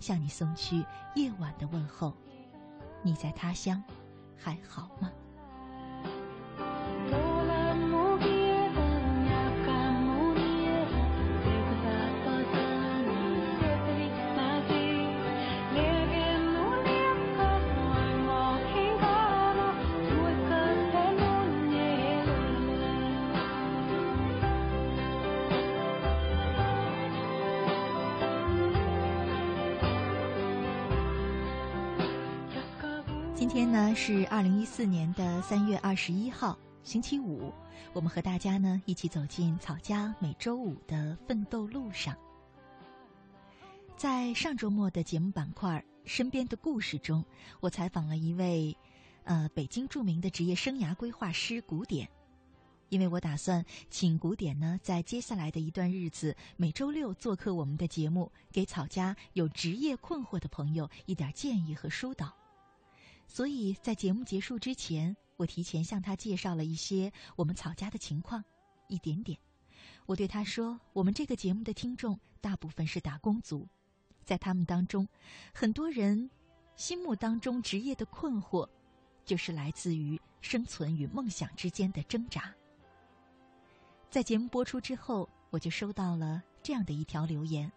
向你送去夜晚的问候。你在他乡还好吗？是二零一四年的三月二十一号，星期五。我们和大家呢一起走进草家每周五的奋斗路上。在上周末的节目板块《身边的故事》中，我采访了一位呃北京著名的职业生涯规划师古典。因为我打算请古典呢，在接下来的一段日子，每周六做客我们的节目，给草家有职业困惑的朋友一点建议和疏导。所以在节目结束之前，我提前向他介绍了一些我们草家的情况，一点点。我对他说：“我们这个节目的听众大部分是打工族，在他们当中，很多人心目当中职业的困惑，就是来自于生存与梦想之间的挣扎。”在节目播出之后，我就收到了这样的一条留言，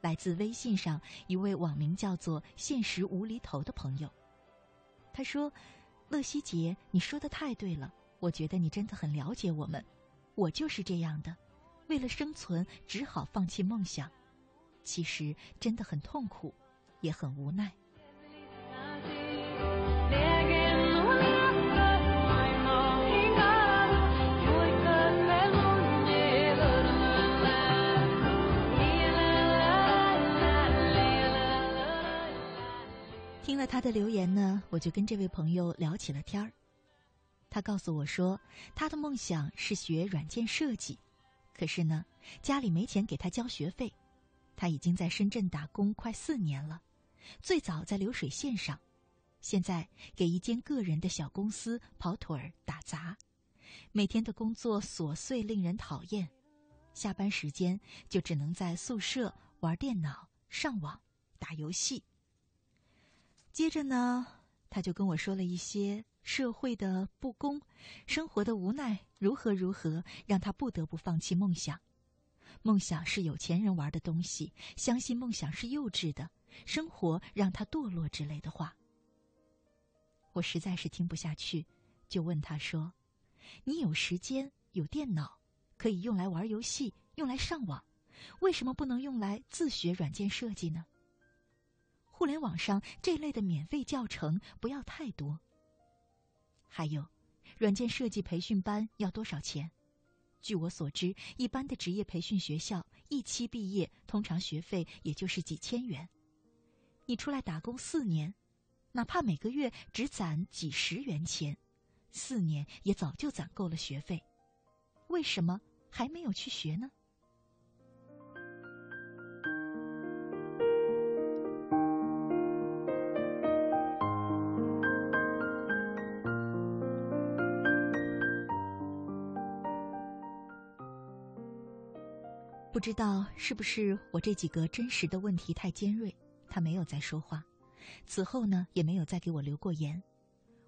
来自微信上一位网名叫做“现实无厘头”的朋友。他说：“乐西姐，你说的太对了，我觉得你真的很了解我们。我就是这样的，为了生存只好放弃梦想，其实真的很痛苦，也很无奈。”听了他的留言呢，我就跟这位朋友聊起了天儿。他告诉我说，他的梦想是学软件设计，可是呢，家里没钱给他交学费。他已经在深圳打工快四年了，最早在流水线上，现在给一间个人的小公司跑腿儿打杂，每天的工作琐碎令人讨厌，下班时间就只能在宿舍玩电脑、上网、打游戏。接着呢，他就跟我说了一些社会的不公、生活的无奈，如何如何，让他不得不放弃梦想。梦想是有钱人玩的东西，相信梦想是幼稚的，生活让他堕落之类的话。我实在是听不下去，就问他说：“你有时间、有电脑，可以用来玩游戏、用来上网，为什么不能用来自学软件设计呢？”互联网上这类的免费教程不要太多。还有，软件设计培训班要多少钱？据我所知，一般的职业培训学校一期毕业，通常学费也就是几千元。你出来打工四年，哪怕每个月只攒几十元钱，四年也早就攒够了学费。为什么还没有去学呢？不知道是不是我这几个真实的问题太尖锐，他没有再说话。此后呢，也没有再给我留过言。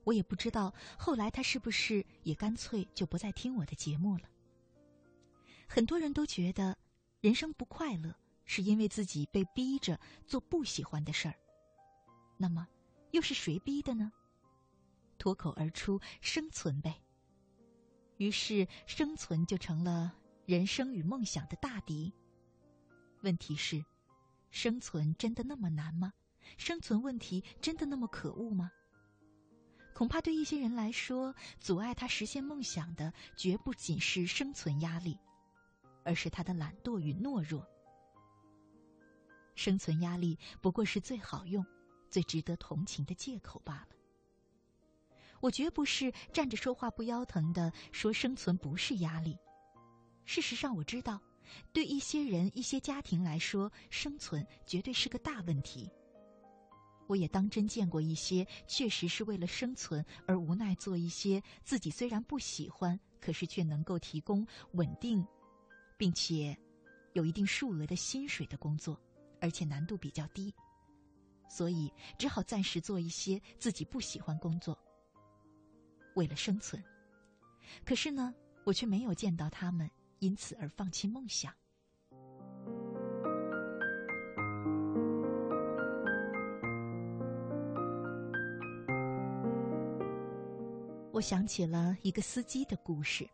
我也不知道后来他是不是也干脆就不再听我的节目了。很多人都觉得人生不快乐是因为自己被逼着做不喜欢的事儿。那么，又是谁逼的呢？脱口而出：“生存呗。”于是，生存就成了。人生与梦想的大敌。问题是，生存真的那么难吗？生存问题真的那么可恶吗？恐怕对一些人来说，阻碍他实现梦想的，绝不仅是生存压力，而是他的懒惰与懦弱。生存压力不过是最好用、最值得同情的借口罢了。我绝不是站着说话不腰疼的说生存不是压力。事实上，我知道，对一些人、一些家庭来说，生存绝对是个大问题。我也当真见过一些确实是为了生存而无奈做一些自己虽然不喜欢，可是却能够提供稳定，并且有一定数额的薪水的工作，而且难度比较低，所以只好暂时做一些自己不喜欢工作。为了生存，可是呢，我却没有见到他们因此而放弃梦想。我想起了一个司机的故事，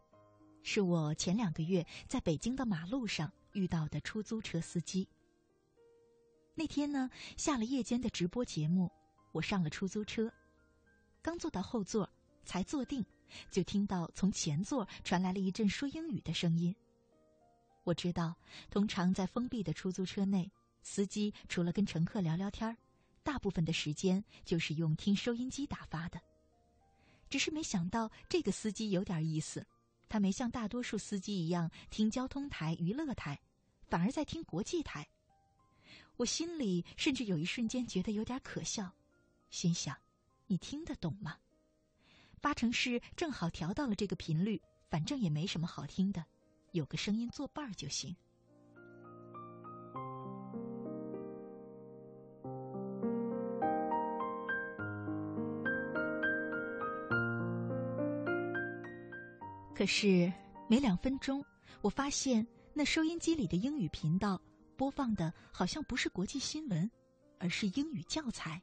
是我前两个月在北京的马路上遇到的出租车司机。那天呢，下了夜间的直播节目，我上了出租车，刚坐到后座。才坐定，就听到从前座传来了一阵说英语的声音。我知道，通常在封闭的出租车内，司机除了跟乘客聊聊天大部分的时间就是用听收音机打发的。只是没想到这个司机有点意思，他没像大多数司机一样听交通台、娱乐台，反而在听国际台。我心里甚至有一瞬间觉得有点可笑，心想：你听得懂吗？八成是正好调到了这个频率，反正也没什么好听的，有个声音作伴儿就行。可是没两分钟，我发现那收音机里的英语频道播放的好像不是国际新闻，而是英语教材。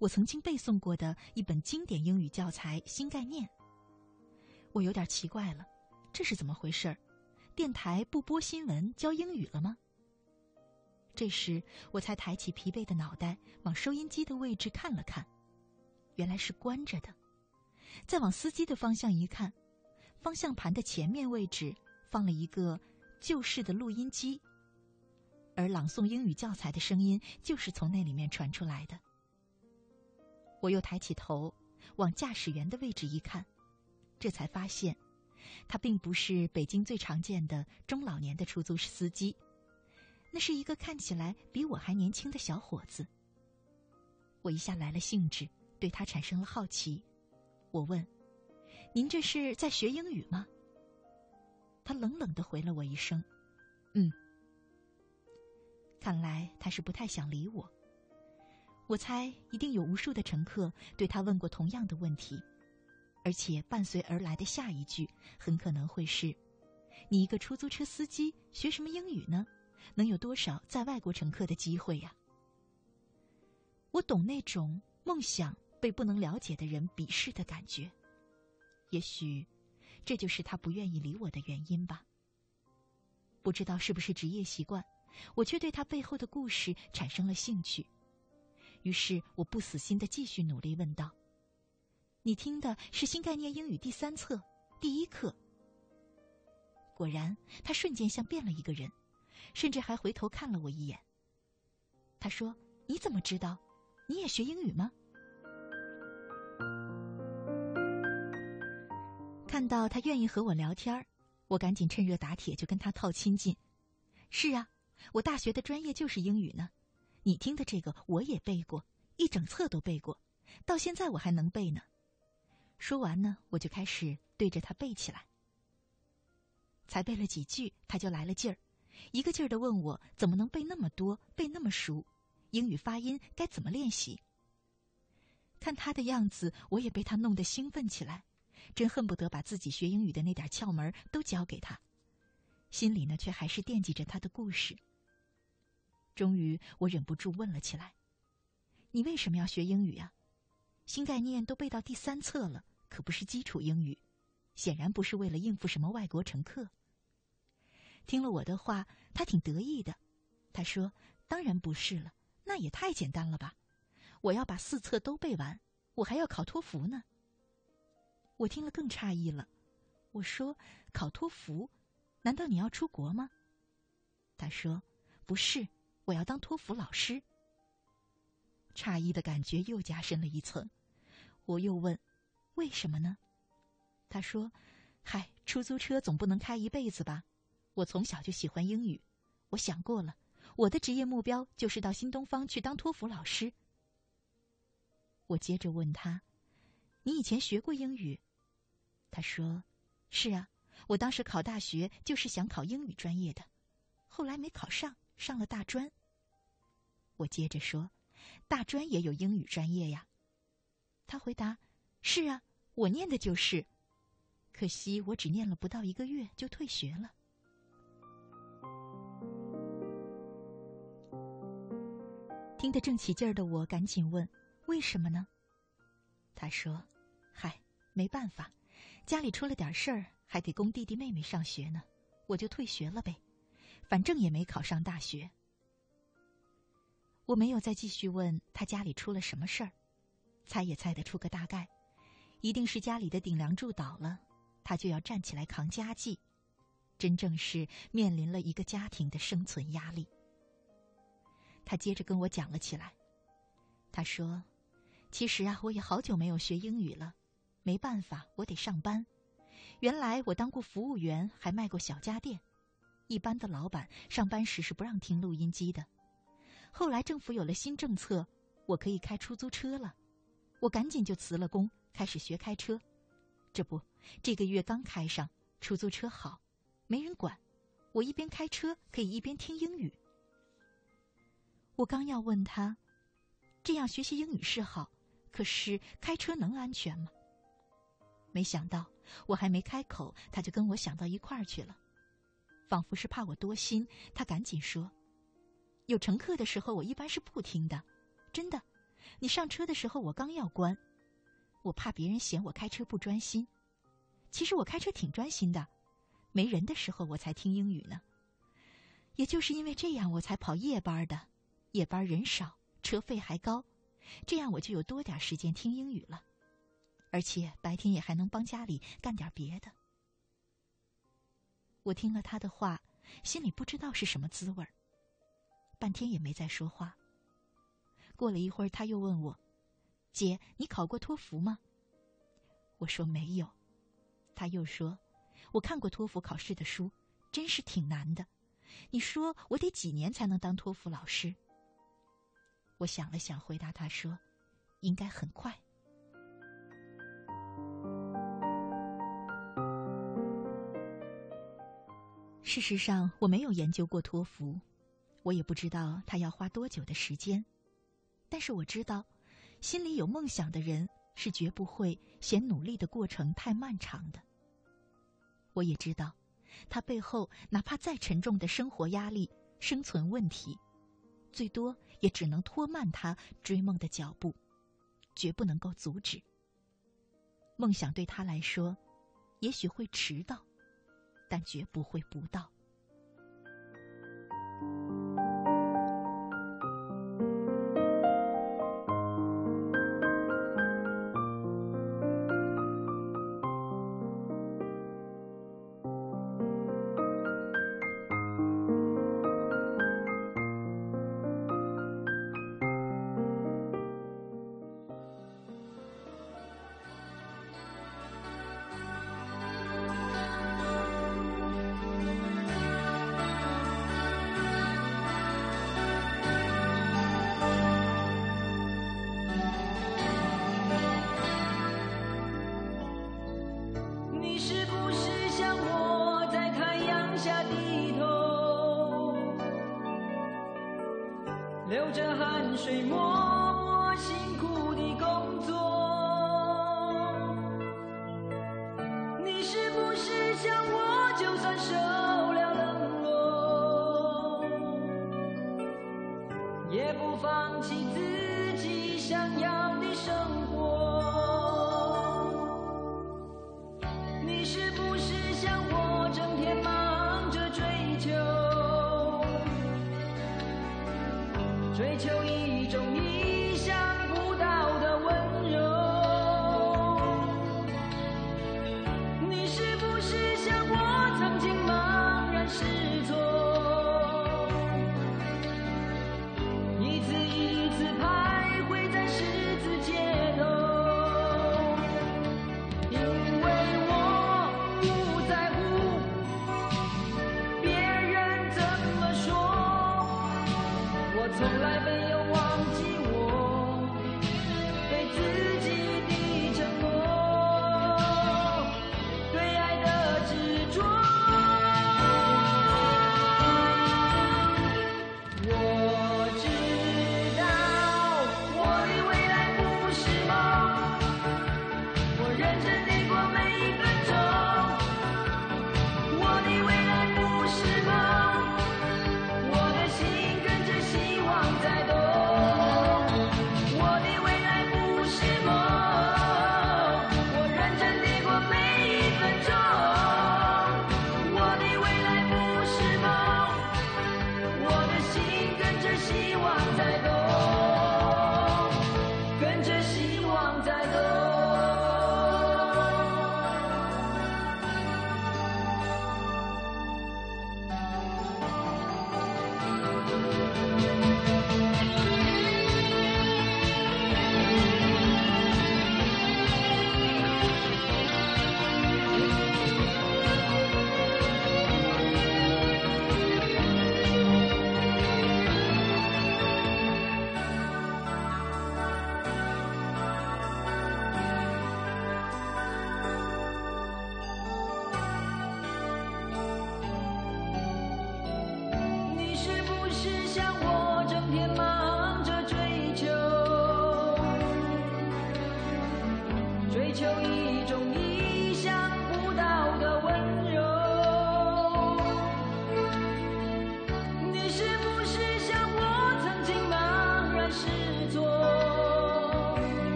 我曾经背诵过的一本经典英语教材《新概念》，我有点奇怪了，这是怎么回事儿？电台不播新闻教英语了吗？这时我才抬起疲惫的脑袋往收音机的位置看了看，原来是关着的。再往司机的方向一看，方向盘的前面位置放了一个旧式的录音机，而朗诵英语教材的声音就是从那里面传出来的。我又抬起头，往驾驶员的位置一看，这才发现，他并不是北京最常见的中老年的出租司机，那是一个看起来比我还年轻的小伙子。我一下来了兴致，对他产生了好奇。我问：“您这是在学英语吗？”他冷冷的回了我一声：“嗯。”看来他是不太想理我。我猜一定有无数的乘客对他问过同样的问题，而且伴随而来的下一句很可能会是：“你一个出租车司机学什么英语呢？能有多少在外国乘客的机会呀？”我懂那种梦想被不能了解的人鄙视的感觉，也许这就是他不愿意理我的原因吧。不知道是不是职业习惯，我却对他背后的故事产生了兴趣。于是我不死心的继续努力问道：“你听的是新概念英语第三册第一课。”果然，他瞬间像变了一个人，甚至还回头看了我一眼。他说：“你怎么知道？你也学英语吗？”看到他愿意和我聊天我赶紧趁热打铁就跟他套亲近。是啊，我大学的专业就是英语呢。你听的这个我也背过，一整册都背过，到现在我还能背呢。说完呢，我就开始对着他背起来。才背了几句，他就来了劲儿，一个劲儿的问我怎么能背那么多，背那么熟，英语发音该怎么练习。看他的样子，我也被他弄得兴奋起来，真恨不得把自己学英语的那点窍门都教给他，心里呢却还是惦记着他的故事。终于，我忍不住问了起来：“你为什么要学英语啊？新概念都背到第三册了，可不是基础英语，显然不是为了应付什么外国乘客。”听了我的话，他挺得意的。他说：“当然不是了，那也太简单了吧！我要把四册都背完，我还要考托福呢。”我听了更诧异了。我说：“考托福？难道你要出国吗？”他说：“不是。”我要当托福老师。诧异的感觉又加深了一层。我又问：“为什么呢？”他说：“嗨，出租车总不能开一辈子吧？我从小就喜欢英语，我想过了，我的职业目标就是到新东方去当托福老师。”我接着问他：“你以前学过英语？”他说：“是啊，我当时考大学就是想考英语专业的，后来没考上，上了大专。”我接着说：“大专也有英语专业呀。”他回答：“是啊，我念的就是，可惜我只念了不到一个月就退学了。”听得正起劲儿的我赶紧问：“为什么呢？”他说：“嗨，没办法。”家里出了点事儿，还得供弟弟妹妹上学呢，我就退学了呗，反正也没考上大学。我没有再继续问他家里出了什么事儿，猜也猜得出个大概，一定是家里的顶梁柱倒了，他就要站起来扛家计，真正是面临了一个家庭的生存压力。他接着跟我讲了起来，他说：“其实啊，我也好久没有学英语了。”没办法，我得上班。原来我当过服务员，还卖过小家电。一般的老板上班时是不让听录音机的。后来政府有了新政策，我可以开出租车了。我赶紧就辞了工，开始学开车。这不，这个月刚开上，出租车好，没人管。我一边开车可以一边听英语。我刚要问他，这样学习英语是好，可是开车能安全吗？没想到我还没开口，他就跟我想到一块儿去了，仿佛是怕我多心，他赶紧说：“有乘客的时候，我一般是不听的，真的。你上车的时候，我刚要关，我怕别人嫌我开车不专心。其实我开车挺专心的，没人的时候我才听英语呢。也就是因为这样，我才跑夜班的，夜班人少，车费还高，这样我就有多点时间听英语了。”而且白天也还能帮家里干点别的。我听了他的话，心里不知道是什么滋味儿，半天也没再说话。过了一会儿，他又问我：“姐，你考过托福吗？”我说没有。他又说：“我看过托福考试的书，真是挺难的。你说我得几年才能当托福老师？”我想了想，回答他说：“应该很快。”事实上，我没有研究过托福，我也不知道他要花多久的时间。但是我知道，心里有梦想的人是绝不会嫌努力的过程太漫长的。我也知道，他背后哪怕再沉重的生活压力、生存问题，最多也只能拖慢他追梦的脚步，绝不能够阻止。梦想对他来说，也许会迟到。但绝不会不到。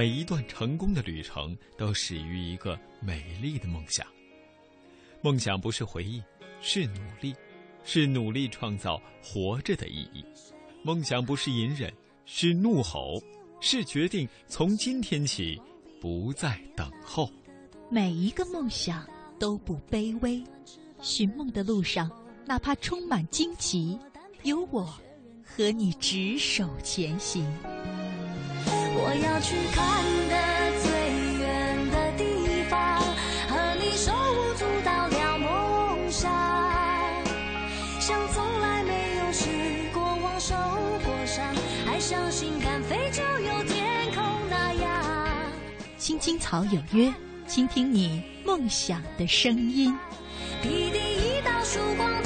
每一段成功的旅程都始于一个美丽的梦想。梦想不是回忆，是努力，是努力创造活着的意义。梦想不是隐忍，是怒吼，是决定从今天起不再等候。每一个梦想都不卑微，寻梦的路上，哪怕充满荆棘，有我和你执手前行。我要去看的最远的地方，和你手舞足蹈聊梦想，像从来没有失过望、受过伤，还相信敢飞就有天空那样。青青草有约，倾听你梦想的声音。一道曙光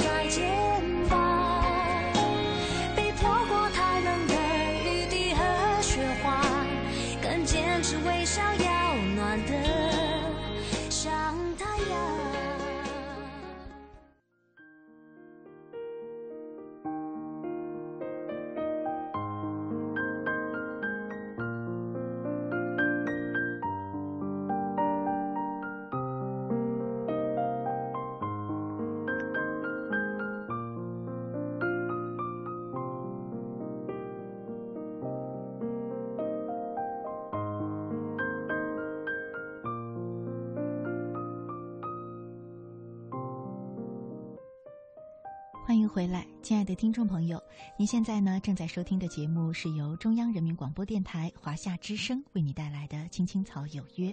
亲爱的听众朋友，您现在呢正在收听的节目是由中央人民广播电台华夏之声为你带来的《青青草有约》，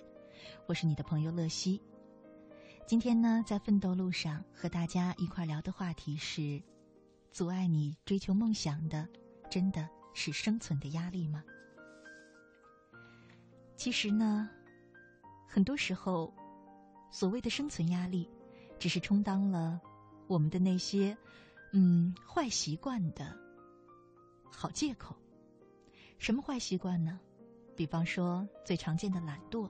我是你的朋友乐西。今天呢，在奋斗路上和大家一块聊的话题是：阻碍你追求梦想的，真的是生存的压力吗？其实呢，很多时候，所谓的生存压力，只是充当了我们的那些。嗯，坏习惯的好借口。什么坏习惯呢？比方说最常见的懒惰，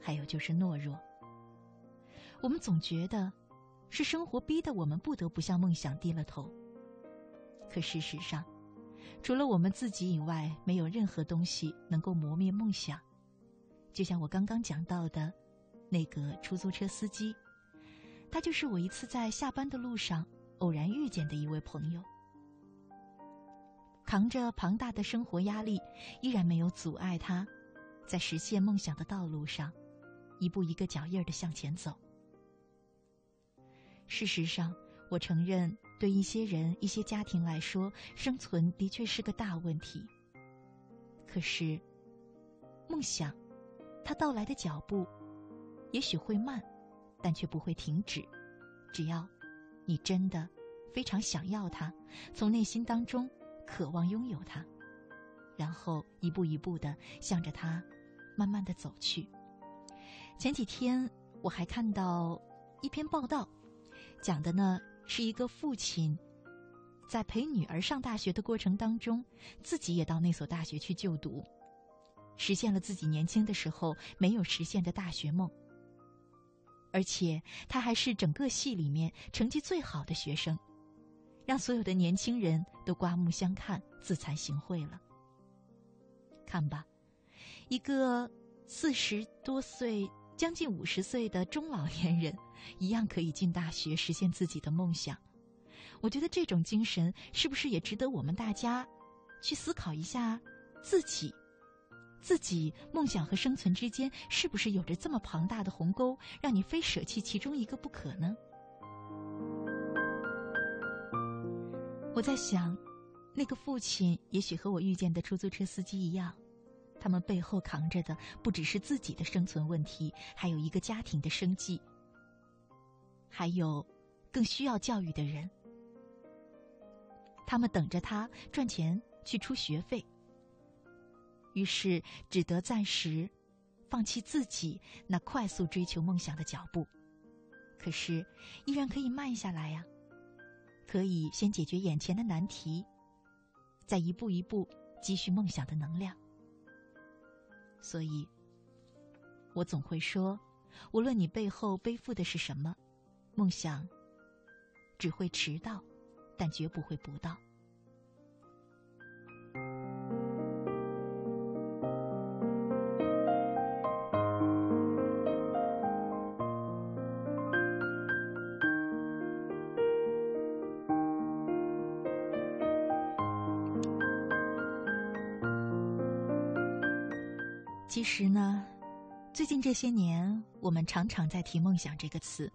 还有就是懦弱。我们总觉得是生活逼得我们不得不向梦想低了头。可事实上，除了我们自己以外，没有任何东西能够磨灭梦想。就像我刚刚讲到的，那个出租车司机，他就是我一次在下班的路上。偶然遇见的一位朋友，扛着庞大的生活压力，依然没有阻碍他，在实现梦想的道路上，一步一个脚印儿的向前走。事实上，我承认，对一些人、一些家庭来说，生存的确是个大问题。可是，梦想，它到来的脚步，也许会慢，但却不会停止，只要。你真的非常想要它，从内心当中渴望拥有它，然后一步一步的向着它慢慢的走去。前几天我还看到一篇报道，讲的呢是一个父亲在陪女儿上大学的过程当中，自己也到那所大学去就读，实现了自己年轻的时候没有实现的大学梦。而且他还是整个系里面成绩最好的学生，让所有的年轻人都刮目相看、自惭形秽了。看吧，一个四十多岁、将近五十岁的中老年人，一样可以进大学实现自己的梦想。我觉得这种精神是不是也值得我们大家去思考一下自己？自己梦想和生存之间，是不是有着这么庞大的鸿沟，让你非舍弃其中一个不可呢？我在想，那个父亲也许和我遇见的出租车司机一样，他们背后扛着的不只是自己的生存问题，还有一个家庭的生计，还有更需要教育的人，他们等着他赚钱去出学费。于是，只得暂时放弃自己那快速追求梦想的脚步。可是，依然可以慢下来呀，可以先解决眼前的难题，再一步一步积蓄梦想的能量。所以，我总会说，无论你背后背负的是什么，梦想只会迟到，但绝不会不到。其实呢，最近这些年，我们常常在提“梦想”这个词，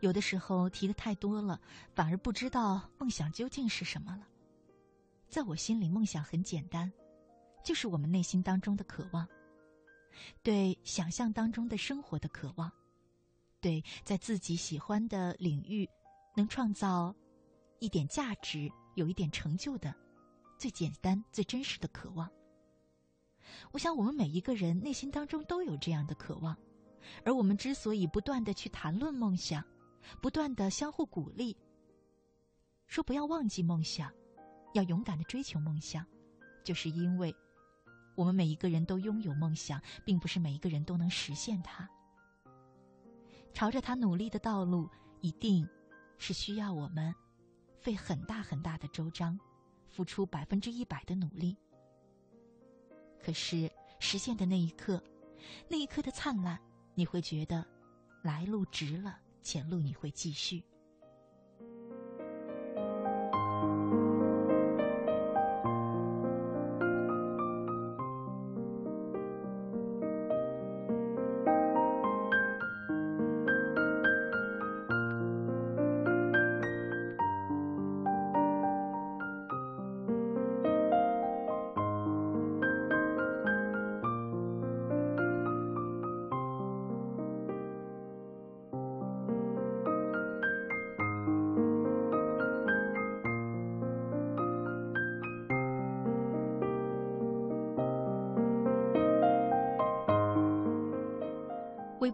有的时候提的太多了，反而不知道梦想究竟是什么了。在我心里，梦想很简单，就是我们内心当中的渴望，对想象当中的生活的渴望，对在自己喜欢的领域能创造一点价值、有一点成就的最简单、最真实的渴望。我想，我们每一个人内心当中都有这样的渴望，而我们之所以不断的去谈论梦想，不断的相互鼓励，说不要忘记梦想，要勇敢的追求梦想，就是因为，我们每一个人都拥有梦想，并不是每一个人都能实现它。朝着他努力的道路，一定是需要我们费很大很大的周章，付出百分之一百的努力。可是实现的那一刻，那一刻的灿烂，你会觉得来路值了，前路你会继续。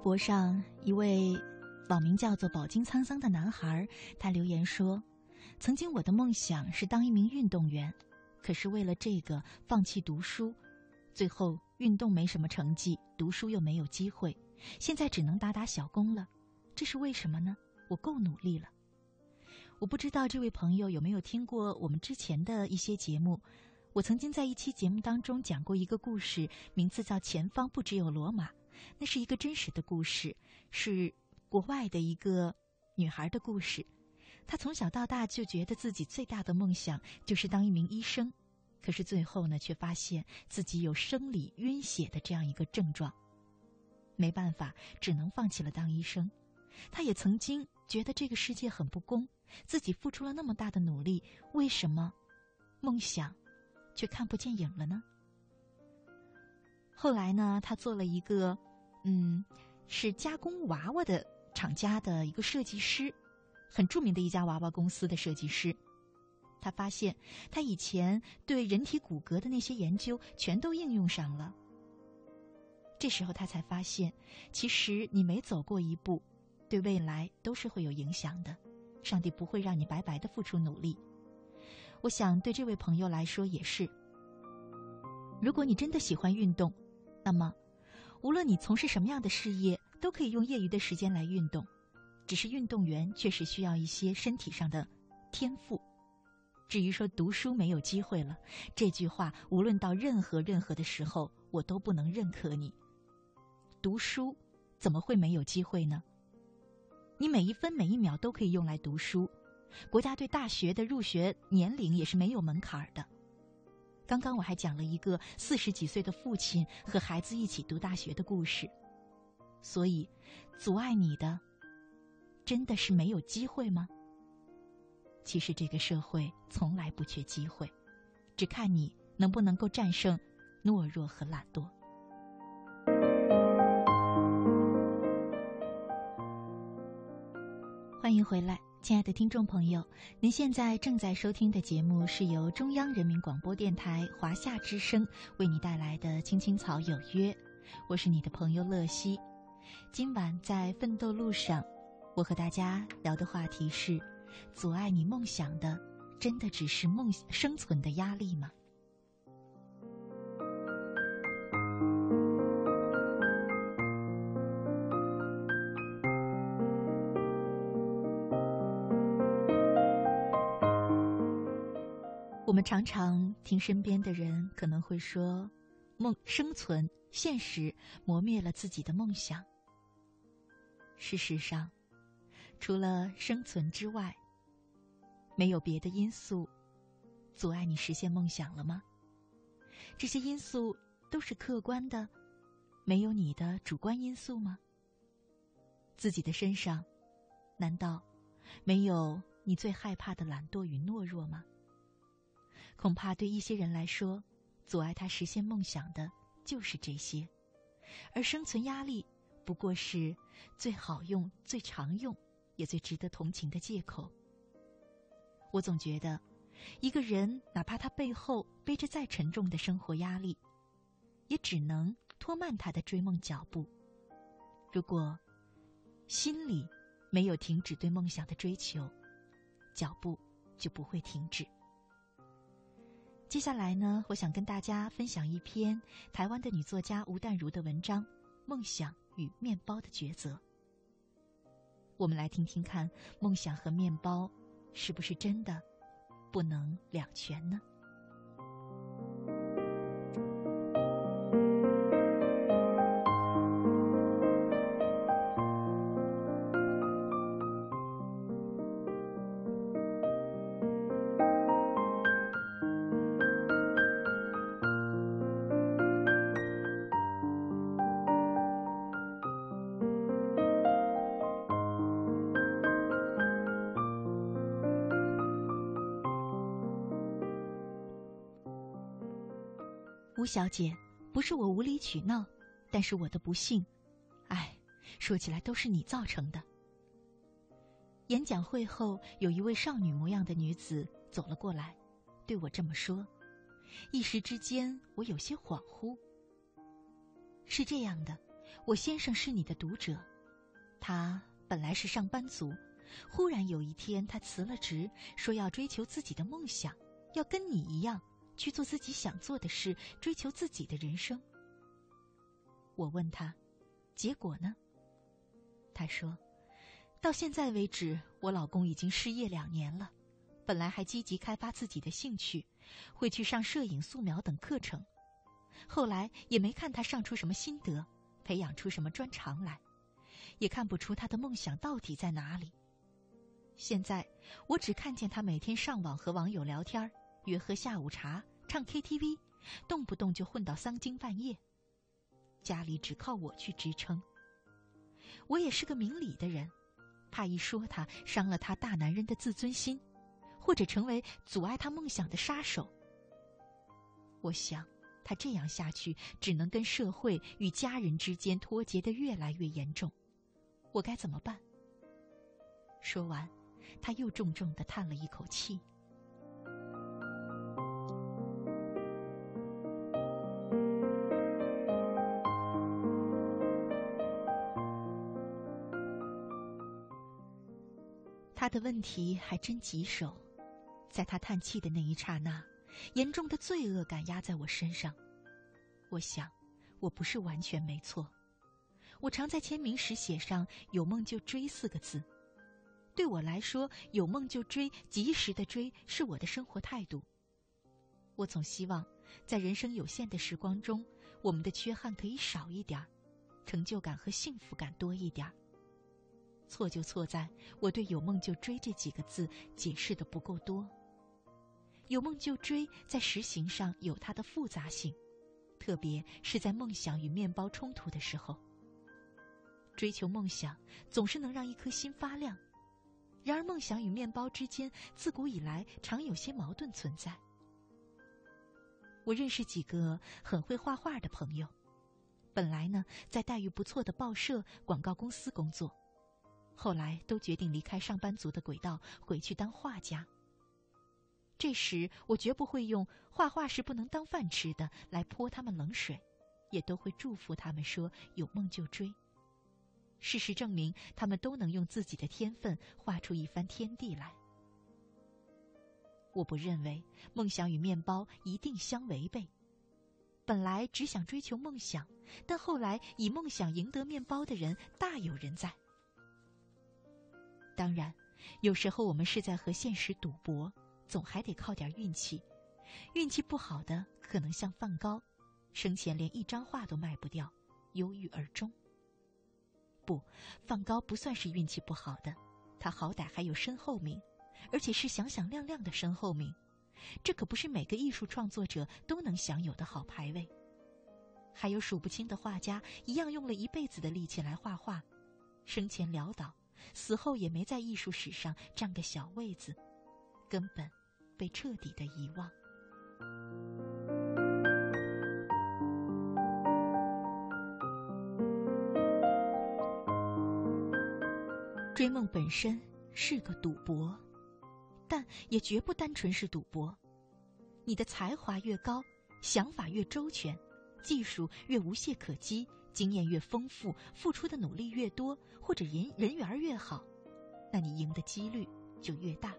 博上一位网名叫做“饱经沧桑”的男孩，他留言说：“曾经我的梦想是当一名运动员，可是为了这个放弃读书，最后运动没什么成绩，读书又没有机会，现在只能打打小工了。这是为什么呢？我够努力了。”我不知道这位朋友有没有听过我们之前的一些节目。我曾经在一期节目当中讲过一个故事，名字叫《前方不只有罗马》。那是一个真实的故事，是国外的一个女孩的故事。她从小到大就觉得自己最大的梦想就是当一名医生，可是最后呢，却发现自己有生理晕血的这样一个症状，没办法，只能放弃了当医生。她也曾经觉得这个世界很不公，自己付出了那么大的努力，为什么梦想却看不见影了呢？后来呢，她做了一个，嗯，是加工娃娃的厂家的一个设计师，很著名的一家娃娃公司的设计师。他发现，他以前对人体骨骼的那些研究全都应用上了。这时候他才发现，其实你每走过一步，对未来都是会有影响的。上帝不会让你白白的付出努力。我想对这位朋友来说也是。如果你真的喜欢运动，那么，无论你从事什么样的事业，都可以用业余的时间来运动。只是运动员确实需要一些身体上的天赋。至于说读书没有机会了，这句话无论到任何任何的时候，我都不能认可你。读书怎么会没有机会呢？你每一分每一秒都可以用来读书。国家对大学的入学年龄也是没有门槛的。刚刚我还讲了一个四十几岁的父亲和孩子一起读大学的故事，所以，阻碍你的，真的是没有机会吗？其实这个社会从来不缺机会，只看你能不能够战胜懦弱和懒惰。欢迎回来。亲爱的听众朋友，您现在正在收听的节目是由中央人民广播电台华夏之声为你带来的《青青草有约》，我是你的朋友乐西。今晚在奋斗路上，我和大家聊的话题是：阻碍你梦想的，真的只是梦生存的压力吗？常常听身边的人可能会说：“梦生存，现实磨灭了自己的梦想。”事实上，除了生存之外，没有别的因素阻碍你实现梦想了吗？这些因素都是客观的，没有你的主观因素吗？自己的身上，难道没有你最害怕的懒惰与懦弱吗？恐怕对一些人来说，阻碍他实现梦想的就是这些，而生存压力不过是最好用、最常用，也最值得同情的借口。我总觉得，一个人哪怕他背后背着再沉重的生活压力，也只能拖慢他的追梦脚步。如果心里没有停止对梦想的追求，脚步就不会停止。接下来呢，我想跟大家分享一篇台湾的女作家吴淡如的文章《梦想与面包的抉择》。我们来听听看，梦想和面包是不是真的不能两全呢？小姐，不是我无理取闹，但是我的不幸，唉，说起来都是你造成的。演讲会后，有一位少女模样的女子走了过来，对我这么说，一时之间我有些恍惚。是这样的，我先生是你的读者，他本来是上班族，忽然有一天他辞了职，说要追求自己的梦想，要跟你一样去做自己想做的事，追求自己的人生。我问他，结果呢？他说，到现在为止，我老公已经失业两年了，本来还积极开发自己的兴趣，会去上摄影、素描等课程，后来也没看他上出什么心得。培养出什么专长来，也看不出他的梦想到底在哪里。现在我只看见他每天上网和网友聊天约喝下午茶、唱 KTV，动不动就混到三更半夜。家里只靠我去支撑。我也是个明理的人，怕一说他伤了他大男人的自尊心，或者成为阻碍他梦想的杀手。我想。他这样下去，只能跟社会与家人之间脱节的越来越严重。我该怎么办？说完，他又重重的叹了一口气。问题还真棘手，在他叹气的那一刹那。严重的罪恶感压在我身上，我想，我不是完全没错。我常在签名时写上“有梦就追”四个字，对我来说，“有梦就追”，及时的追，是我的生活态度。我总希望，在人生有限的时光中，我们的缺憾可以少一点儿成就感和幸福感多一点儿错就错在我对“有梦就追”这几个字解释的不够多。有梦就追，在实行上有它的复杂性，特别是在梦想与面包冲突的时候。追求梦想总是能让一颗心发亮，然而梦想与面包之间自古以来常有些矛盾存在。我认识几个很会画画的朋友，本来呢在待遇不错的报社、广告公司工作，后来都决定离开上班族的轨道，回去当画家。这时，我绝不会用“画画是不能当饭吃的”来泼他们冷水，也都会祝福他们说：“有梦就追。”事实证明，他们都能用自己的天分画出一番天地来。我不认为梦想与面包一定相违背。本来只想追求梦想，但后来以梦想赢得面包的人大有人在。当然，有时候我们是在和现实赌博。总还得靠点运气，运气不好的可能像梵高，生前连一张画都卖不掉，忧郁而终。不，梵高不算是运气不好的，他好歹还有身后名，而且是响响亮亮的身后名，这可不是每个艺术创作者都能享有的好牌位。还有数不清的画家，一样用了一辈子的力气来画画，生前潦倒，死后也没在艺术史上占个小位子，根本。被彻底的遗忘。追梦本身是个赌博，但也绝不单纯是赌博。你的才华越高，想法越周全，技术越无懈可击，经验越丰富，付出的努力越多，或者人人缘越好，那你赢的几率就越大。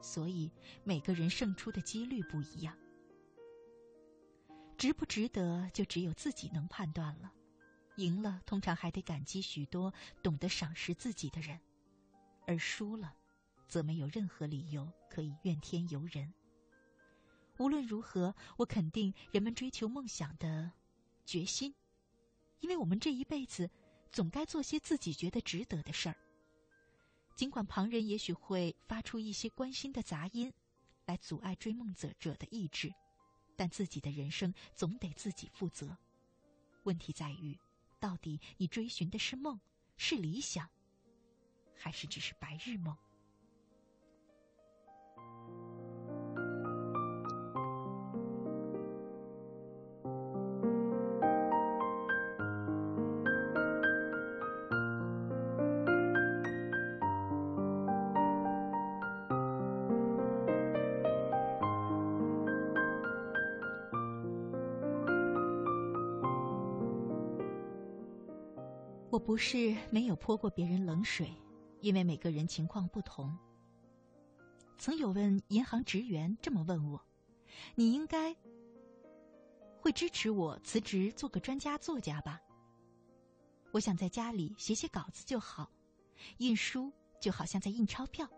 所以每个人胜出的几率不一样，值不值得就只有自己能判断了。赢了，通常还得感激许多懂得赏识自己的人；而输了，则没有任何理由可以怨天尤人。无论如何，我肯定人们追求梦想的决心，因为我们这一辈子总该做些自己觉得值得的事儿。尽管旁人也许会发出一些关心的杂音，来阻碍追梦者者的意志，但自己的人生总得自己负责。问题在于，到底你追寻的是梦，是理想，还是只是白日梦？我不是没有泼过别人冷水，因为每个人情况不同。曾有问银行职员这么问我：“你应该会支持我辞职做个专家作家吧？”我想在家里写写稿子就好，印书就好像在印钞票，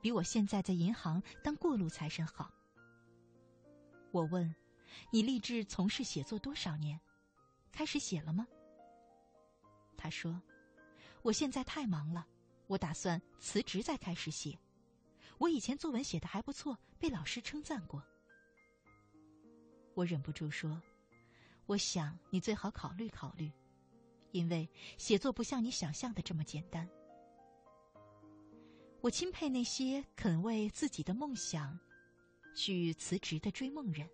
比我现在在银行当过路财神好。我问：“你立志从事写作多少年？开始写了吗？”他说：“我现在太忙了，我打算辞职再开始写。”我以前作文写的还不错，被老师称赞过。我忍不住说：“我想你最好考虑考虑，因为写作不像你想象的这么简单。”我钦佩那些肯为自己的梦想去辞职的追梦人，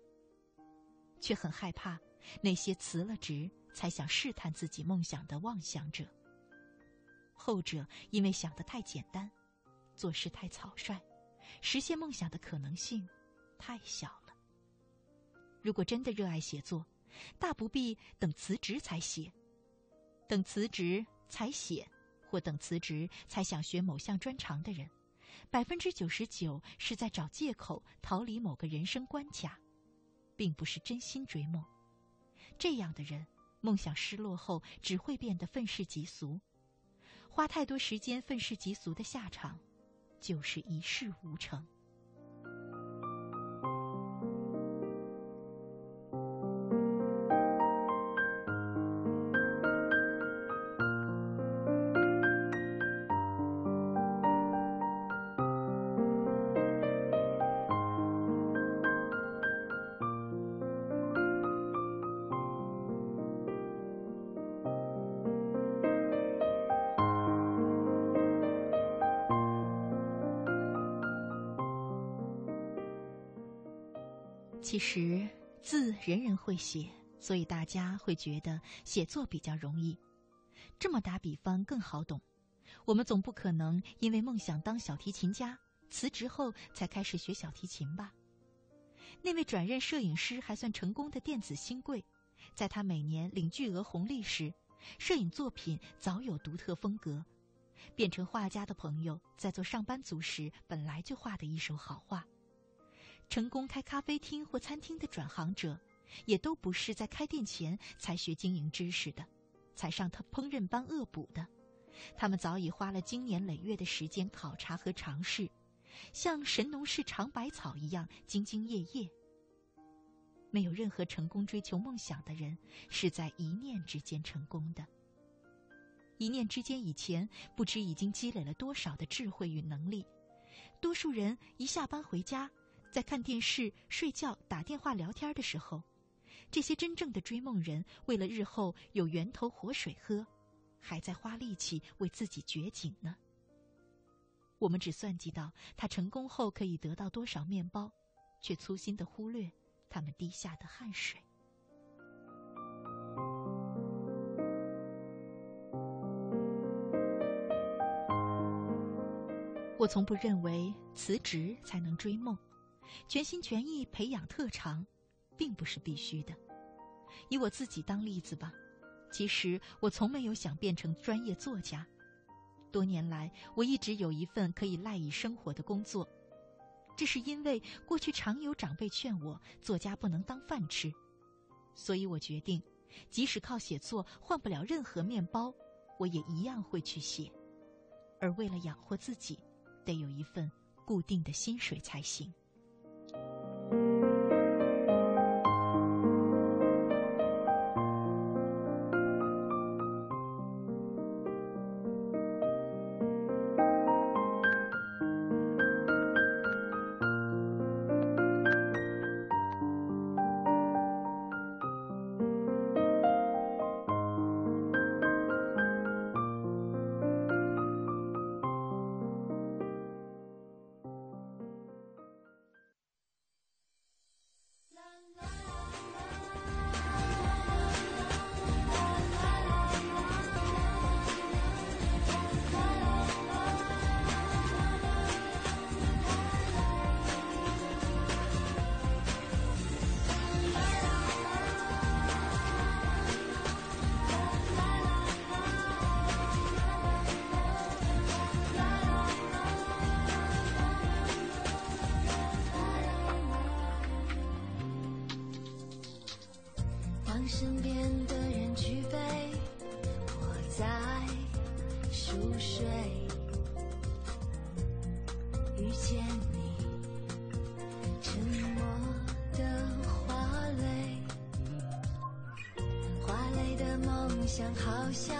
却很害怕那些辞了职才想试探自己梦想的妄想者。后者因为想的太简单，做事太草率。实现梦想的可能性太小了。如果真的热爱写作，大不必等辞职才写，等辞职才写，或等辞职才想学某项专长的人，百分之九十九是在找借口逃离某个人生关卡，并不是真心追梦。这样的人，梦想失落后只会变得愤世嫉俗，花太多时间愤世嫉俗的下场。就是一事无成。时字人人会写，所以大家会觉得写作比较容易。这么打比方更好懂。我们总不可能因为梦想当小提琴家，辞职后才开始学小提琴吧？那位转任摄影师还算成功的电子新贵，在他每年领巨额红利时，摄影作品早有独特风格。变成画家的朋友，在做上班族时本来就画的一手好画。成功开咖啡厅或餐厅的转行者，也都不是在开店前才学经营知识的，才上他烹饪班恶补的。他们早已花了经年累月的时间考察和尝试，像神农氏尝百草一样兢兢业业。没有任何成功追求梦想的人是在一念之间成功的。一念之间以前，不知已经积累了多少的智慧与能力。多数人一下班回家。在看电视、睡觉、打电话、聊天的时候，这些真正的追梦人，为了日后有源头活水喝，还在花力气为自己掘井呢。我们只算计到他成功后可以得到多少面包，却粗心的忽略他们滴下的汗水。我从不认为辞职才能追梦。全心全意培养特长，并不是必须的。以我自己当例子吧，其实我从没有想变成专业作家。多年来，我一直有一份可以赖以生活的工作。这是因为过去常有长辈劝我，作家不能当饭吃，所以我决定，即使靠写作换不了任何面包，我也一样会去写。而为了养活自己，得有一份固定的薪水才行。梦想好像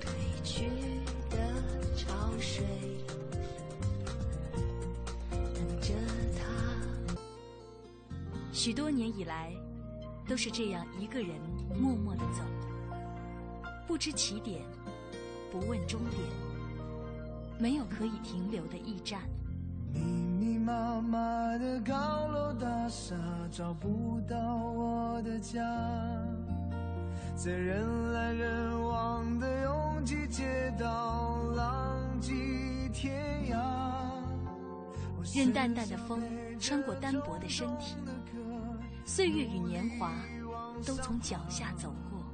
褪去的潮水，等着它。许多年以来，都是这样一个人默默的走，不知起点，不问终点，没有可以停留的驿站。密密麻麻的高楼大厦，找不到我的家。在人来人往的拥挤街道，浪迹天涯。任淡淡的风穿过单薄的身体，岁月与年华都从脚下走过，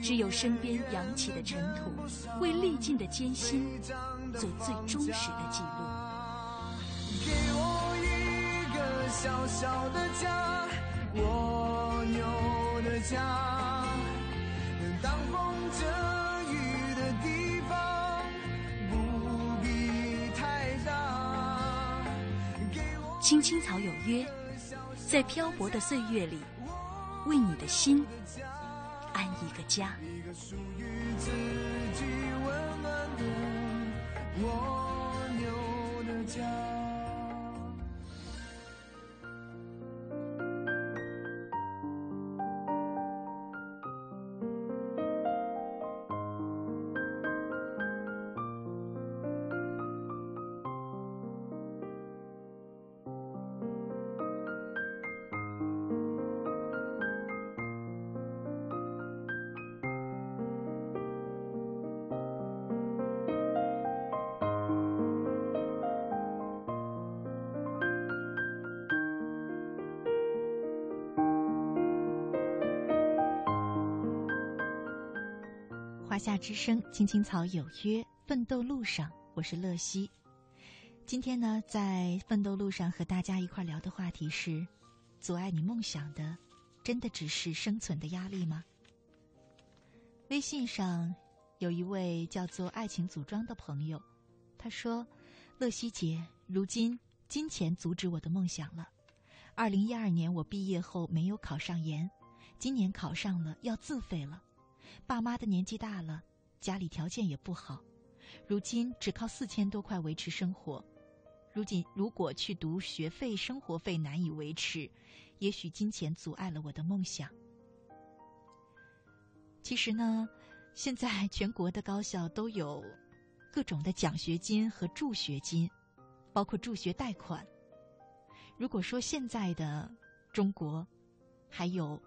只有身边扬起的尘土，为历尽的艰辛做最忠实的记录。给我一个小小的家，蜗牛的家。挡风遮雨的地方，不必太大。青青草有约，在漂泊的岁月里，为你的心安一个家。一个属于自己温暖的蜗牛的家。华夏之声，青青草有约，奋斗路上，我是乐西。今天呢，在奋斗路上和大家一块聊的话题是：阻碍你梦想的，真的只是生存的压力吗？微信上有一位叫做“爱情组装”的朋友，他说：“乐西姐，如今金钱阻止我的梦想了。二零一二年我毕业后没有考上研，今年考上了，要自费了。”爸妈的年纪大了，家里条件也不好，如今只靠四千多块维持生活。如今如果去读学费、生活费难以维持，也许金钱阻碍了我的梦想。其实呢，现在全国的高校都有各种的奖学金和助学金，包括助学贷款。如果说现在的中国还有。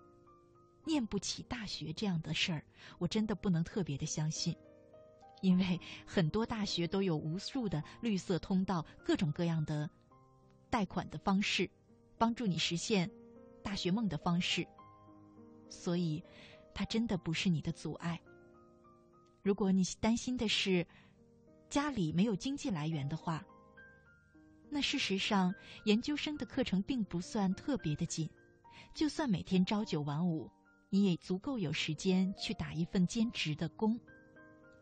念不起大学这样的事儿，我真的不能特别的相信，因为很多大学都有无数的绿色通道，各种各样的贷款的方式，帮助你实现大学梦的方式。所以，它真的不是你的阻碍。如果你担心的是家里没有经济来源的话，那事实上研究生的课程并不算特别的紧，就算每天朝九晚五。你也足够有时间去打一份兼职的工，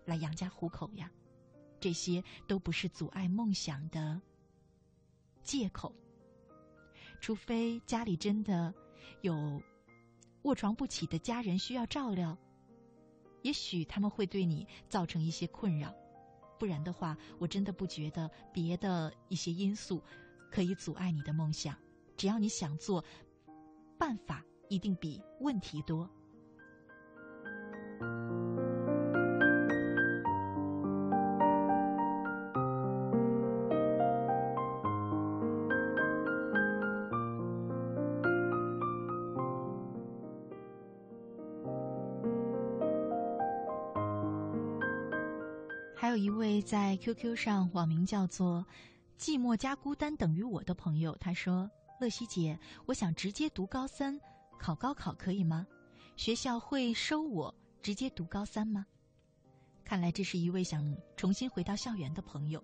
来养家糊口呀。这些都不是阻碍梦想的借口，除非家里真的有卧床不起的家人需要照料，也许他们会对你造成一些困扰。不然的话，我真的不觉得别的一些因素可以阻碍你的梦想。只要你想做，办法。一定比问题多。还有一位在 QQ 上网名叫做“寂寞加孤单等于我”的朋友，他说：“乐西姐，我想直接读高三。”考高考可以吗？学校会收我直接读高三吗？看来这是一位想重新回到校园的朋友。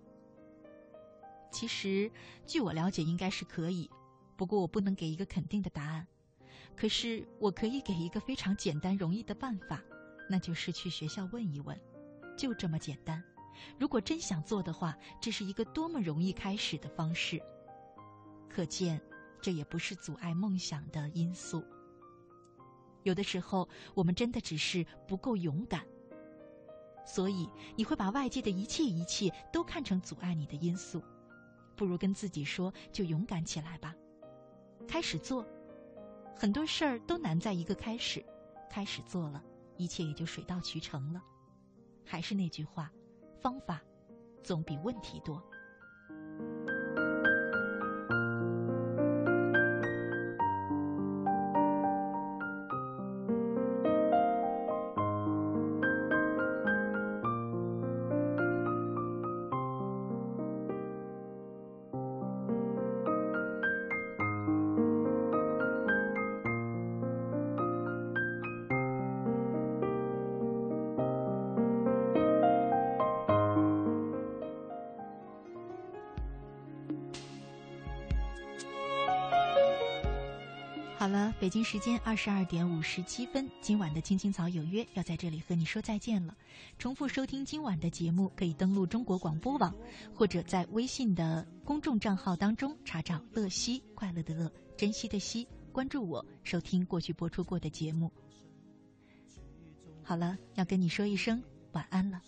其实，据我了解，应该是可以，不过我不能给一个肯定的答案。可是，我可以给一个非常简单容易的办法，那就是去学校问一问，就这么简单。如果真想做的话，这是一个多么容易开始的方式。可见，这也不是阻碍梦想的因素。有的时候我们真的只是不够勇敢。所以你会把外界的一切一切都看成阻碍你的因素，不如跟自己说：就勇敢起来吧，开始做。很多事儿都难在一个开始，开始做了，一切也就水到渠成了。还是那句话，方法总比问题多。北京时间二十二点五十七分，今晚的青青草有约要在这里和你说再见了。重复收听今晚的节目，可以登录中国广播网，或者在微信的公众账号当中查找“乐西”，快乐的乐，珍惜的惜，关注我，收听过去播出过的节目。好了，要跟你说一声晚安了。